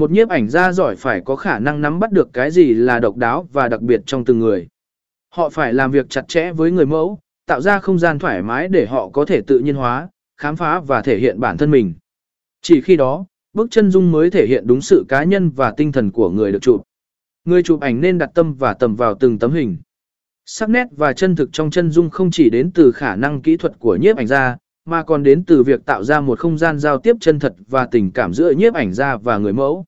một nhiếp ảnh gia giỏi phải có khả năng nắm bắt được cái gì là độc đáo và đặc biệt trong từng người. Họ phải làm việc chặt chẽ với người mẫu, tạo ra không gian thoải mái để họ có thể tự nhiên hóa, khám phá và thể hiện bản thân mình. Chỉ khi đó, bức chân dung mới thể hiện đúng sự cá nhân và tinh thần của người được chụp. Người chụp ảnh nên đặt tâm và tầm vào từng tấm hình. Sắc nét và chân thực trong chân dung không chỉ đến từ khả năng kỹ thuật của nhiếp ảnh gia, mà còn đến từ việc tạo ra một không gian giao tiếp chân thật và tình cảm giữa nhiếp ảnh gia và người mẫu.